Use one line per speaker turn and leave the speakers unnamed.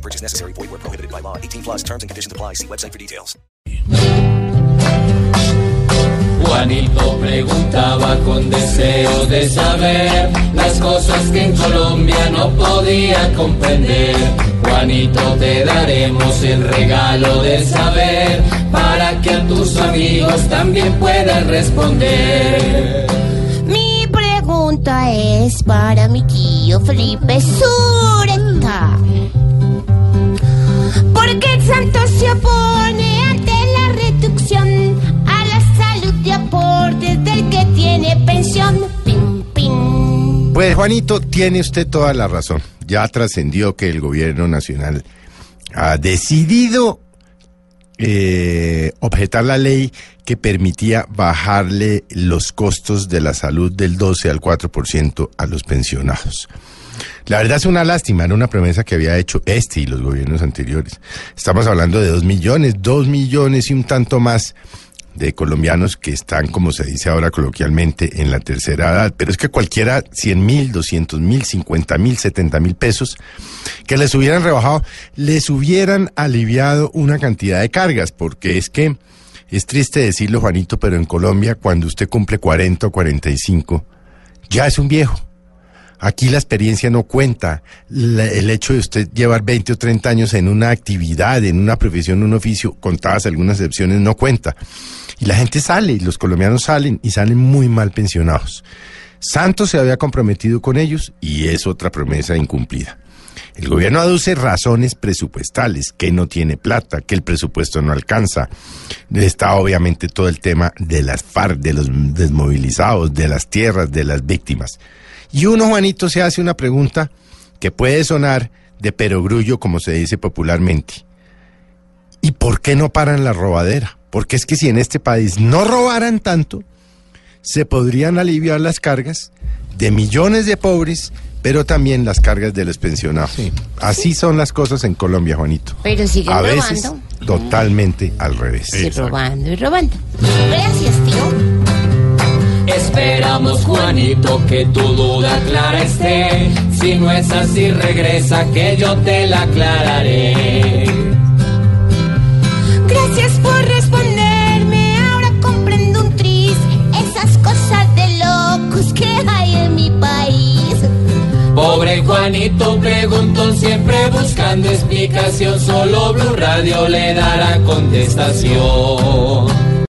No purchase necessary. Void where prohibited by law. 18 plus terms and conditions apply. See website for details.
Juanito preguntaba con deseo de saber las cosas que en Colombia no podía comprender. Juanito, te daremos el regalo de saber para que a tus amigos también puedan responder.
Mi pregunta es para mi tío Felipe Sureta.
Juanito, tiene usted toda la razón. Ya trascendió que el gobierno nacional ha decidido eh, objetar la ley que permitía bajarle los costos de la salud del 12 al 4% a los pensionados. La verdad es una lástima, era una promesa que había hecho este y los gobiernos anteriores. Estamos hablando de dos millones, dos millones y un tanto más de colombianos que están, como se dice ahora coloquialmente, en la tercera edad. Pero es que cualquiera, 100 mil, 200 mil, 50 mil, 70 mil pesos, que les hubieran rebajado, les hubieran aliviado una cantidad de cargas, porque es que es triste decirlo, Juanito, pero en Colombia, cuando usted cumple 40 o 45, ya es un viejo. Aquí la experiencia no cuenta. El hecho de usted llevar 20 o 30 años en una actividad, en una profesión, un oficio, contadas algunas excepciones, no cuenta. Y la gente sale, los colombianos salen, y salen muy mal pensionados. Santos se había comprometido con ellos y es otra promesa incumplida. El gobierno aduce razones presupuestales, que no tiene plata, que el presupuesto no alcanza. Está obviamente todo el tema de las FARC, de los desmovilizados, de las tierras, de las víctimas. Y uno, Juanito, se hace una pregunta que puede sonar de perogrullo, como se dice popularmente. ¿Y por qué no paran la robadera? Porque es que si en este país no robaran tanto, se podrían aliviar las cargas de millones de pobres, pero también las cargas de los pensionados. Así son las cosas en Colombia, Juanito.
Pero siguen
A veces
robando.
totalmente al revés.
Sí, robando y robando. Gracias, tío.
Esperamos, Juanito, que tu duda clara esté. Si no es así, regresa que yo te la aclararé.
Gracias por responderme. Ahora comprendo un tris. Esas cosas de locos que hay en mi país.
Pobre Juanito preguntó siempre buscando explicación. Solo Blue Radio le dará contestación.